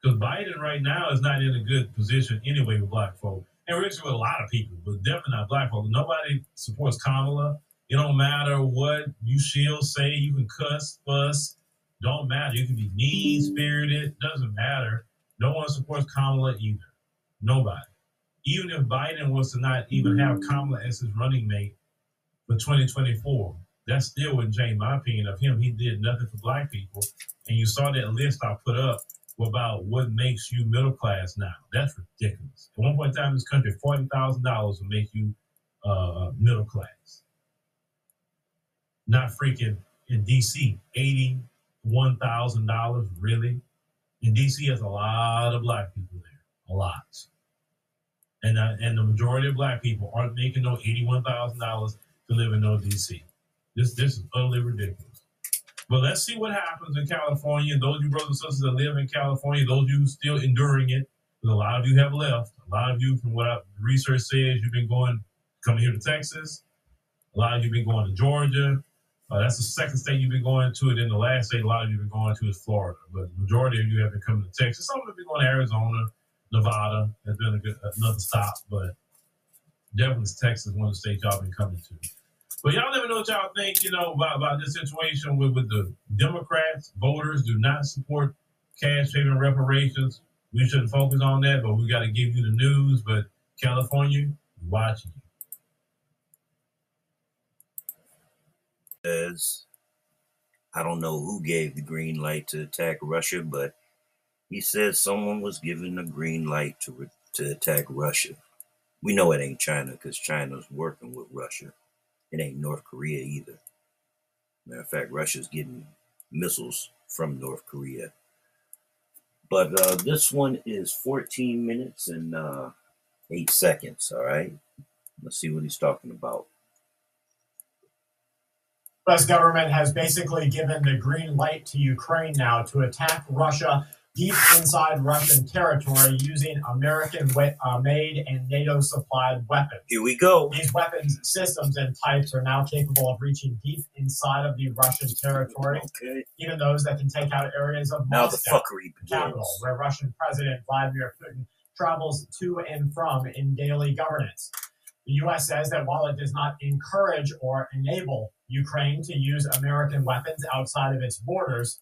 Because Biden right now is not in a good position anyway with black folk. And we're with a lot of people, but definitely not black folks. Nobody supports Kamala. It don't matter what you she'll say. You can cuss, fuss. Don't matter. You can be mean spirited. Doesn't matter. No one supports Kamala either. Nobody. Even if Biden was to not even have Kamala as his running mate for 2024, that still wouldn't change my opinion of him. He did nothing for black people. And you saw that list I put up about what makes you middle class now. That's ridiculous. At one point in time this country, forty thousand dollars will make you uh, middle class. Not freaking in DC, eighty-one thousand dollars. Really? In DC, has a lot of black people there, a lot. And uh, and the majority of black people aren't making no eighty-one thousand dollars to live in no DC. This this is utterly ridiculous. But let's see what happens in California. Those of you brothers and sisters that live in California, those of you still enduring it, a lot of you have left. A lot of you, from what I, research says, you've been going, coming here to Texas. A lot of you have been going to Georgia. Uh, that's the second state you've been going to. And then the last state a lot of you have been going to is Florida. But the majority of you have been coming to Texas. Some of you have been going to Arizona, Nevada. Has been good, another stop. But definitely Texas, one of the states y'all been coming to. But y'all never know what y'all think, you know, about, about this situation with, with the Democrats. Voters do not support cash payment reparations. We shouldn't focus on that, but we got to give you the news. But California, watching you. As I don't know who gave the green light to attack Russia, but he said someone was given a green light to to attack Russia. We know it ain't China because China's working with Russia. It ain't North Korea either. Matter of fact, Russia's getting missiles from North Korea. But uh, this one is 14 minutes and uh, 8 seconds, all right? Let's see what he's talking about. U.S. government has basically given the green light to Ukraine now to attack Russia deep inside Russian territory using American uh, made and NATO supplied weapons. Here we go. These weapons systems and types are now capable of reaching deep inside of the Russian territory, okay. even those that can take out areas of now Moscow, the capital, where Russian President Vladimir Putin travels to and from in daily governance. The U.S. says that while it does not encourage or enable Ukraine to use American weapons outside of its borders,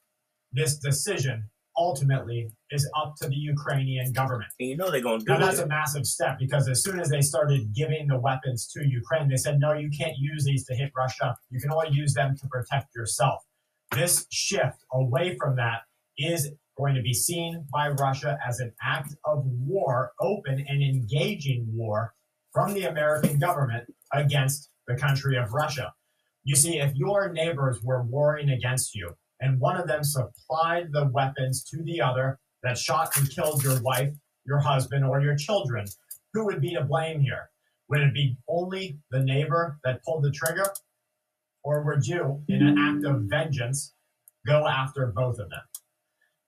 this decision ultimately is up to the Ukrainian government. And you know they're going to do now, that's it. a massive step because as soon as they started giving the weapons to Ukraine, they said, no, you can't use these to hit Russia. You can only use them to protect yourself. This shift away from that is going to be seen by Russia as an act of war, open and engaging war from the American government against the country of Russia. You see, if your neighbors were warring against you, and one of them supplied the weapons to the other that shot and killed your wife, your husband, or your children, who would be to blame here? Would it be only the neighbor that pulled the trigger? Or would you, in an act of vengeance, go after both of them?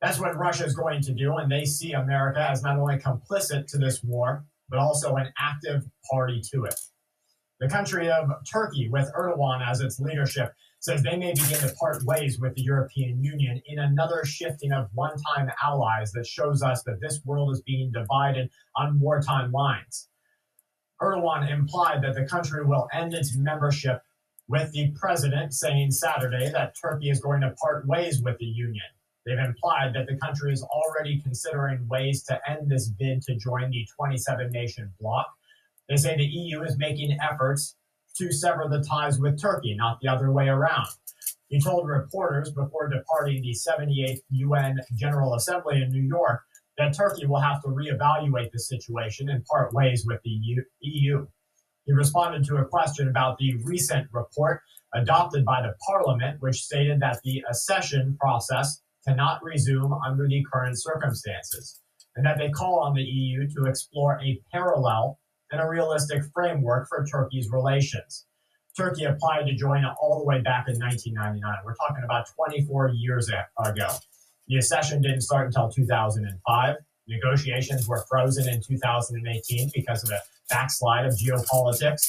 That's what Russia is going to do, and they see America as not only complicit to this war, but also an active party to it. The country of Turkey, with Erdogan as its leadership, says they may begin to part ways with the European Union in another shifting of one time allies that shows us that this world is being divided on wartime lines. Erdogan implied that the country will end its membership with the president saying Saturday that Turkey is going to part ways with the Union. They've implied that the country is already considering ways to end this bid to join the 27 nation bloc. They say the EU is making efforts to sever the ties with Turkey, not the other way around. He told reporters before departing the 78th UN General Assembly in New York that Turkey will have to reevaluate the situation and part ways with the EU. He responded to a question about the recent report adopted by the parliament, which stated that the accession process cannot resume under the current circumstances, and that they call on the EU to explore a parallel and a realistic framework for Turkey's relations. Turkey applied to join all the way back in 1999. We're talking about 24 years ago. The accession didn't start until 2005. Negotiations were frozen in 2018 because of the backslide of geopolitics.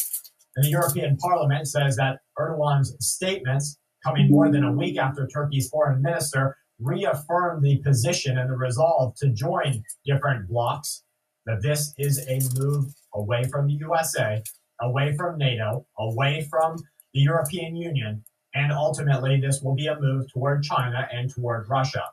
And the European Parliament says that Erdogan's statements, coming more than a week after Turkey's foreign minister reaffirmed the position and the resolve to join different blocs, that this is a move away from the USA, away from NATO, away from the European Union, and ultimately this will be a move toward China and toward Russia.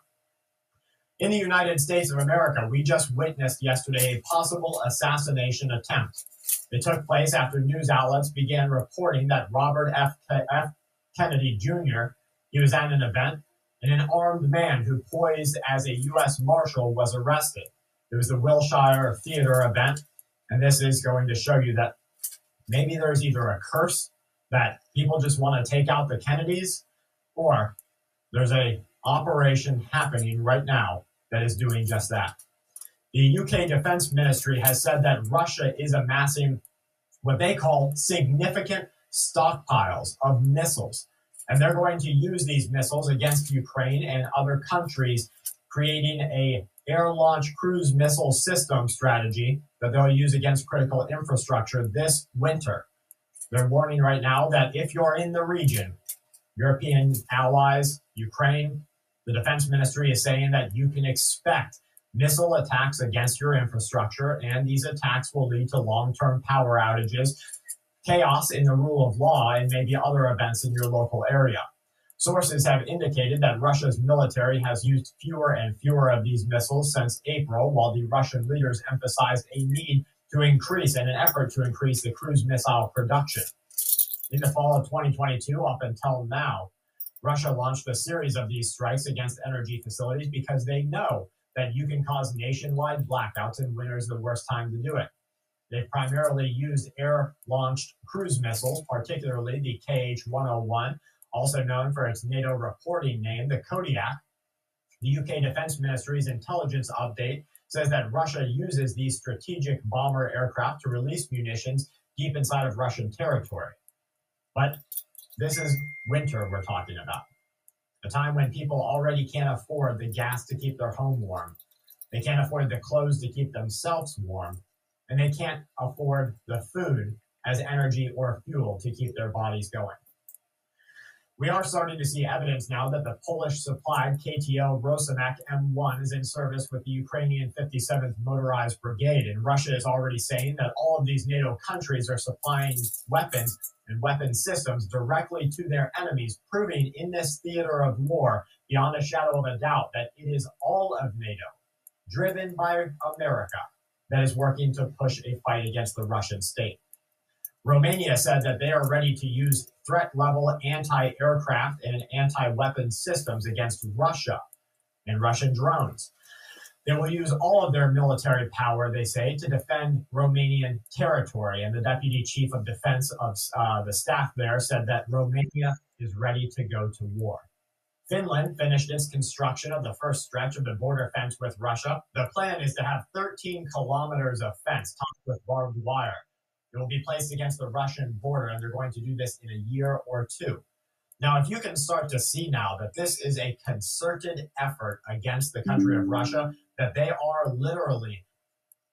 In the United States of America, we just witnessed yesterday a possible assassination attempt. It took place after news outlets began reporting that Robert F. F. Kennedy Jr. He was at an event, and an armed man who posed as a U.S. Marshal was arrested. It was the Wilshire Theater event, and this is going to show you that maybe there's either a curse that people just want to take out the Kennedys, or there's a operation happening right now that is doing just that. The UK Defense Ministry has said that Russia is amassing what they call significant stockpiles of missiles. And they're going to use these missiles against Ukraine and other countries, creating a air launch cruise missile system strategy that they'll use against critical infrastructure this winter. They're warning right now that if you're in the region, European allies, Ukraine, the defense ministry is saying that you can expect missile attacks against your infrastructure, and these attacks will lead to long term power outages, chaos in the rule of law, and maybe other events in your local area. Sources have indicated that Russia's military has used fewer and fewer of these missiles since April, while the Russian leaders emphasized a need to increase and an effort to increase the cruise missile production. In the fall of 2022, up until now, Russia launched a series of these strikes against energy facilities because they know that you can cause nationwide blackouts and winter is the worst time to do it. They've primarily used air launched cruise missiles, particularly the KH 101, also known for its NATO reporting name, the Kodiak. The UK Defense Ministry's intelligence update says that Russia uses these strategic bomber aircraft to release munitions deep inside of Russian territory. But this is winter we're talking about. A time when people already can't afford the gas to keep their home warm. They can't afford the clothes to keep themselves warm. And they can't afford the food as energy or fuel to keep their bodies going. We are starting to see evidence now that the Polish supplied KTL Rosomak M1 is in service with the Ukrainian 57th Motorized Brigade, and Russia is already saying that all of these NATO countries are supplying weapons and weapon systems directly to their enemies, proving in this theater of war, beyond a shadow of a doubt, that it is all of NATO, driven by America, that is working to push a fight against the Russian state. Romania said that they are ready to use threat level anti aircraft and anti weapon systems against Russia and Russian drones. They will use all of their military power, they say, to defend Romanian territory. And the deputy chief of defense of uh, the staff there said that Romania is ready to go to war. Finland finished its construction of the first stretch of the border fence with Russia. The plan is to have 13 kilometers of fence topped with barbed wire. It will be placed against the Russian border, and they're going to do this in a year or two. Now, if you can start to see now that this is a concerted effort against the country of Russia, that they are literally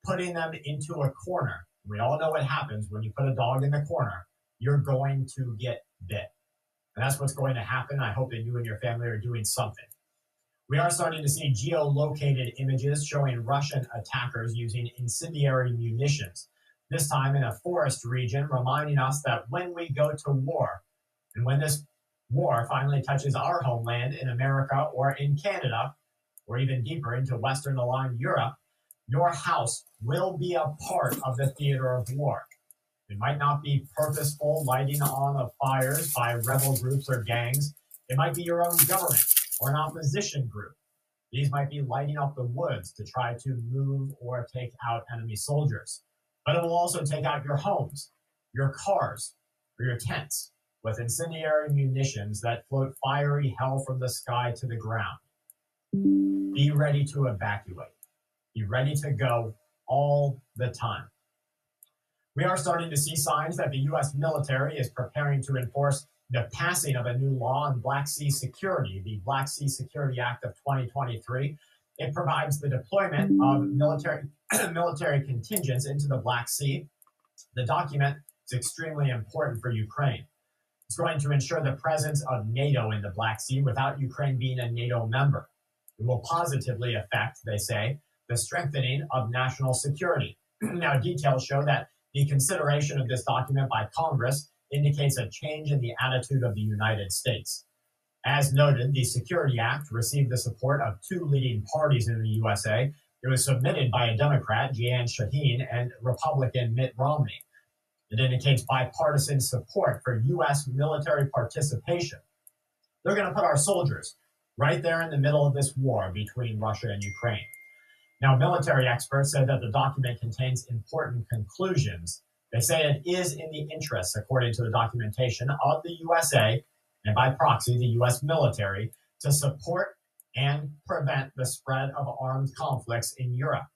putting them into a corner. We all know what happens when you put a dog in the corner. You're going to get bit. And that's what's going to happen. I hope that you and your family are doing something. We are starting to see geolocated images showing Russian attackers using incendiary munitions, this time in a forest region, reminding us that when we go to war, and when this war finally touches our homeland in America or in Canada, or even deeper into Western aligned Europe, your house will be a part of the theater of war. It might not be purposeful lighting on of fires by rebel groups or gangs. It might be your own government or an opposition group. These might be lighting up the woods to try to move or take out enemy soldiers. But it will also take out your homes, your cars, or your tents with incendiary munitions that float fiery hell from the sky to the ground. Be ready to evacuate. Be ready to go all the time. We are starting to see signs that the U.S. military is preparing to enforce the passing of a new law on Black Sea security, the Black Sea Security Act of 2023. It provides the deployment of military (clears throat) military contingents into the Black Sea. The document is extremely important for Ukraine. It's going to ensure the presence of NATO in the Black Sea without Ukraine being a NATO member. It will positively affect, they say, the strengthening of national security. (clears throat) now, details show that the consideration of this document by Congress indicates a change in the attitude of the United States. As noted, the Security Act received the support of two leading parties in the USA. It was submitted by a Democrat, Jeanne Shaheen, and Republican Mitt Romney. It indicates bipartisan support for U.S. military participation. They're going to put our soldiers right there in the middle of this war between Russia and Ukraine. Now, military experts say that the document contains important conclusions. They say it is in the interests, according to the documentation, of the USA and by proxy, the US military, to support and prevent the spread of armed conflicts in Europe.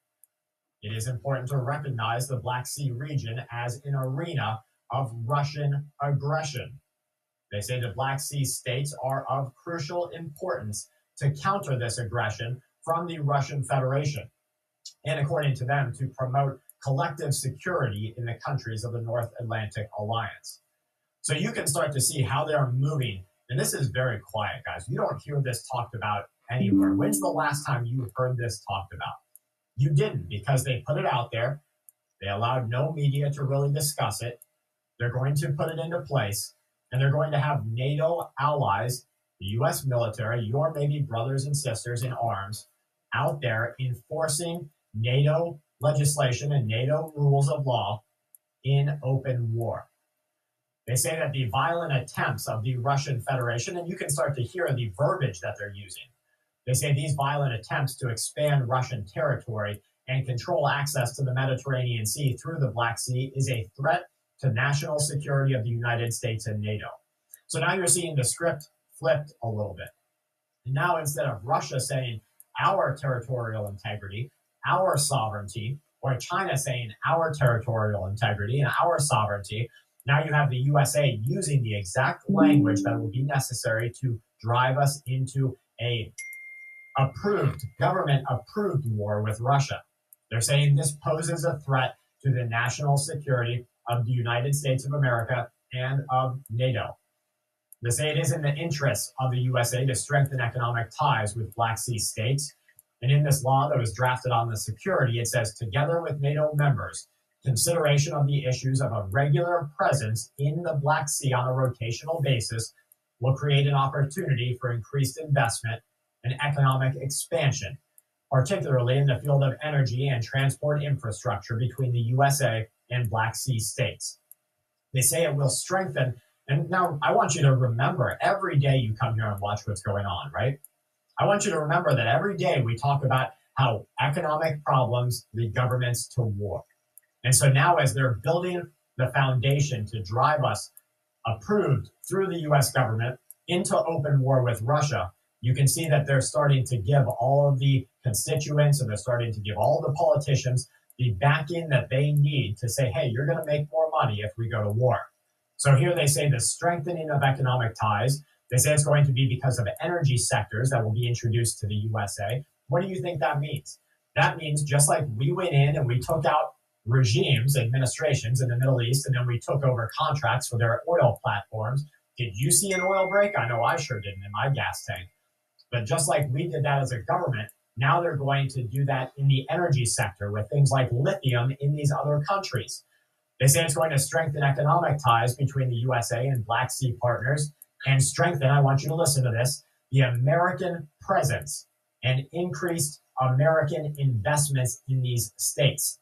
It is important to recognize the Black Sea region as an arena of Russian aggression. They say the Black Sea states are of crucial importance to counter this aggression from the Russian Federation, and according to them, to promote collective security in the countries of the North Atlantic Alliance. So you can start to see how they're moving. And this is very quiet, guys. You don't hear this talked about anywhere. When's the last time you heard this talked about? You didn't because they put it out there. They allowed no media to really discuss it. They're going to put it into place, and they're going to have NATO allies, the US military, your maybe brothers and sisters in arms, out there enforcing NATO legislation and NATO rules of law in open war. They say that the violent attempts of the Russian Federation, and you can start to hear the verbiage that they're using. They say these violent attempts to expand Russian territory and control access to the Mediterranean Sea through the Black Sea is a threat to national security of the United States and NATO. So now you're seeing the script flipped a little bit. And now instead of Russia saying our territorial integrity, our sovereignty, or China saying our territorial integrity and our sovereignty, now you have the USA using the exact language that will be necessary to drive us into a approved, government approved war with Russia. They're saying this poses a threat to the national security of the United States of America and of NATO. They say it is in the interest of the USA to strengthen economic ties with Black Sea states. And in this law that was drafted on the security, it says together with NATO members, consideration of the issues of a regular presence in the Black Sea on a rotational basis will create an opportunity for increased investment and economic expansion, particularly in the field of energy and transport infrastructure between the USA and Black Sea states. They say it will strengthen. And now I want you to remember every day you come here and watch what's going on, right? I want you to remember that every day we talk about how economic problems lead governments to war. And so now, as they're building the foundation to drive us approved through the US government into open war with Russia, you can see that they're starting to give all of the constituents and they're starting to give all the politicians the backing that they need to say, hey, you're going to make more money if we go to war. So here they say the strengthening of economic ties. They say it's going to be because of energy sectors that will be introduced to the USA. What do you think that means? That means just like we went in and we took out regimes, administrations in the Middle East, and then we took over contracts for their oil platforms. Did you see an oil break? I know I sure didn't in my gas tank. But just like we did that as a government, now they're going to do that in the energy sector with things like lithium in these other countries. They say it's going to strengthen economic ties between the USA and Black Sea partners and strengthen, I want you to listen to this, the American presence and increased American investments in these states.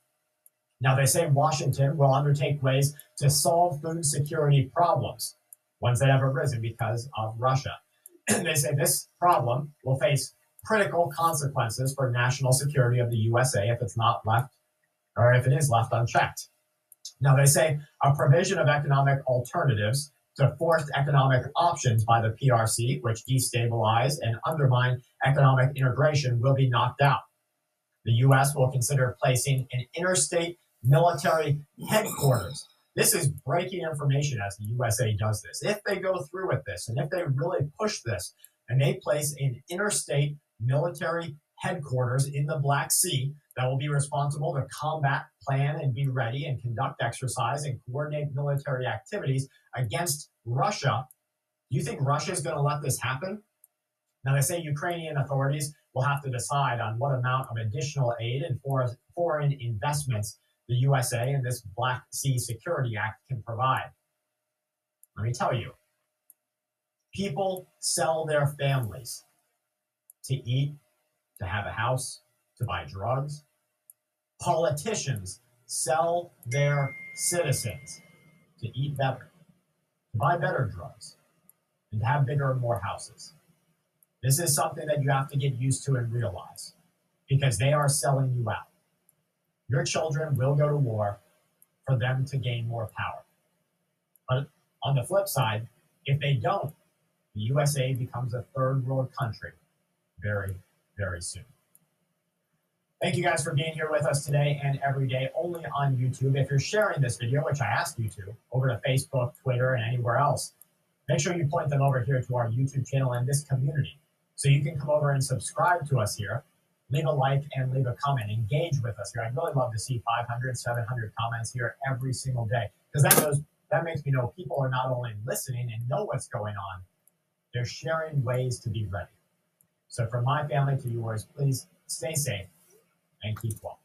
Now, they say Washington will undertake ways to solve food security problems, ones that have arisen because of Russia. They say this problem will face critical consequences for national security of the USA if it's not left or if it is left unchecked. Now, they say a provision of economic alternatives to forced economic options by the PRC, which destabilize and undermine economic integration, will be knocked out. The U.S. will consider placing an interstate military headquarters. This is breaking information as the USA does this. If they go through with this and if they really push this and they place an interstate military headquarters in the Black Sea that will be responsible to combat, plan, and be ready and conduct exercise and coordinate military activities against Russia. Do you think Russia is going to let this happen? Now, they say Ukrainian authorities will have to decide on what amount of additional aid and foreign investments the USA and this Black Sea Security Act can provide. Let me tell you, people sell their families to eat, to have a house, to buy drugs. Politicians sell their citizens to eat better, to buy better drugs, and to have bigger and more houses. This is something that you have to get used to and realize because they are selling you out. Your children will go to war for them to gain more power. But on the flip side, if they don't, the USA becomes a third world country very, very soon. Thank you guys for being here with us today and every day, only on YouTube. If you're sharing this video, which I ask you to, over to Facebook, Twitter, and anywhere else, make sure you point them over here to our YouTube channel and this community. So you can come over and subscribe to us here leave a like and leave a comment. Engage with us here. I'd really love to see 500, 700 comments here every single day because that knows that makes me know people are not only listening and know what's going on, they're sharing ways to be ready. So from my family to yours, please stay safe and keep watch.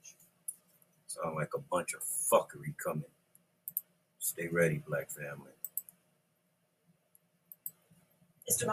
Sound like a bunch of fuckery coming. Stay ready, black family. Mr.